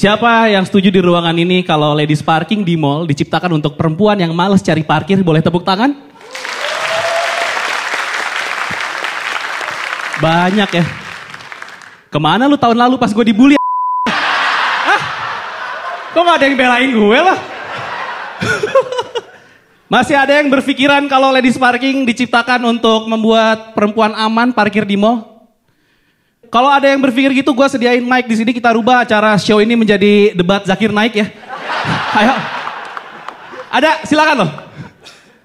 Siapa yang setuju di ruangan ini kalau ladies parking di mall diciptakan untuk perempuan yang males cari parkir? Boleh tepuk tangan? Banyak ya. Ke mana lu tahun lalu pas gue dibully? Hah? Kok gak ada yang belain gue lah? Masih ada yang berpikiran kalau ladies parking diciptakan untuk membuat perempuan aman parkir di mall? Kalau ada yang berpikir gitu, gue sediain mic di sini kita rubah acara show ini menjadi debat Zakir naik ya. Ayo. Ada, silakan loh.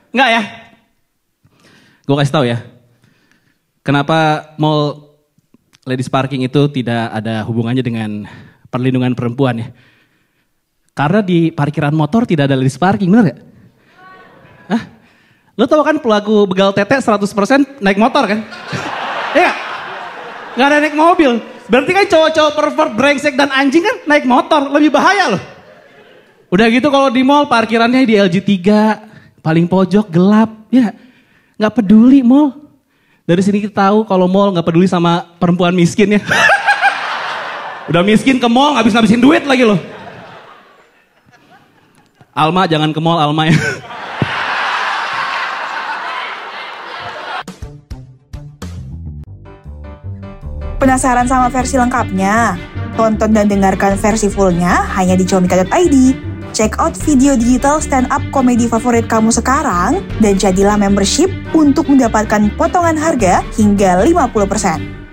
Enggak ya? Gue kasih tahu ya. Kenapa mall ladies parking itu tidak ada hubungannya dengan perlindungan perempuan ya? Karena di parkiran motor tidak ada ladies parking, bener gak? Hah? Lo tau kan pelaku begal tete 100% naik motor kan? Iya gak? Gak ada naik mobil. Berarti kan cowok-cowok pervert, brengsek dan anjing kan naik motor. Lebih bahaya loh. Udah gitu kalau di mall parkirannya di LG 3. Paling pojok, gelap. Ya gak peduli mall. Dari sini kita tahu kalau mall gak peduli sama perempuan miskin ya. Udah miskin ke mall ngabis-ngabisin duit lagi loh. Alma jangan ke mall Alma ya. Penasaran sama versi lengkapnya? Tonton dan dengarkan versi fullnya hanya di comika.id. Check out video digital stand-up komedi favorit kamu sekarang dan jadilah membership untuk mendapatkan potongan harga hingga 50%.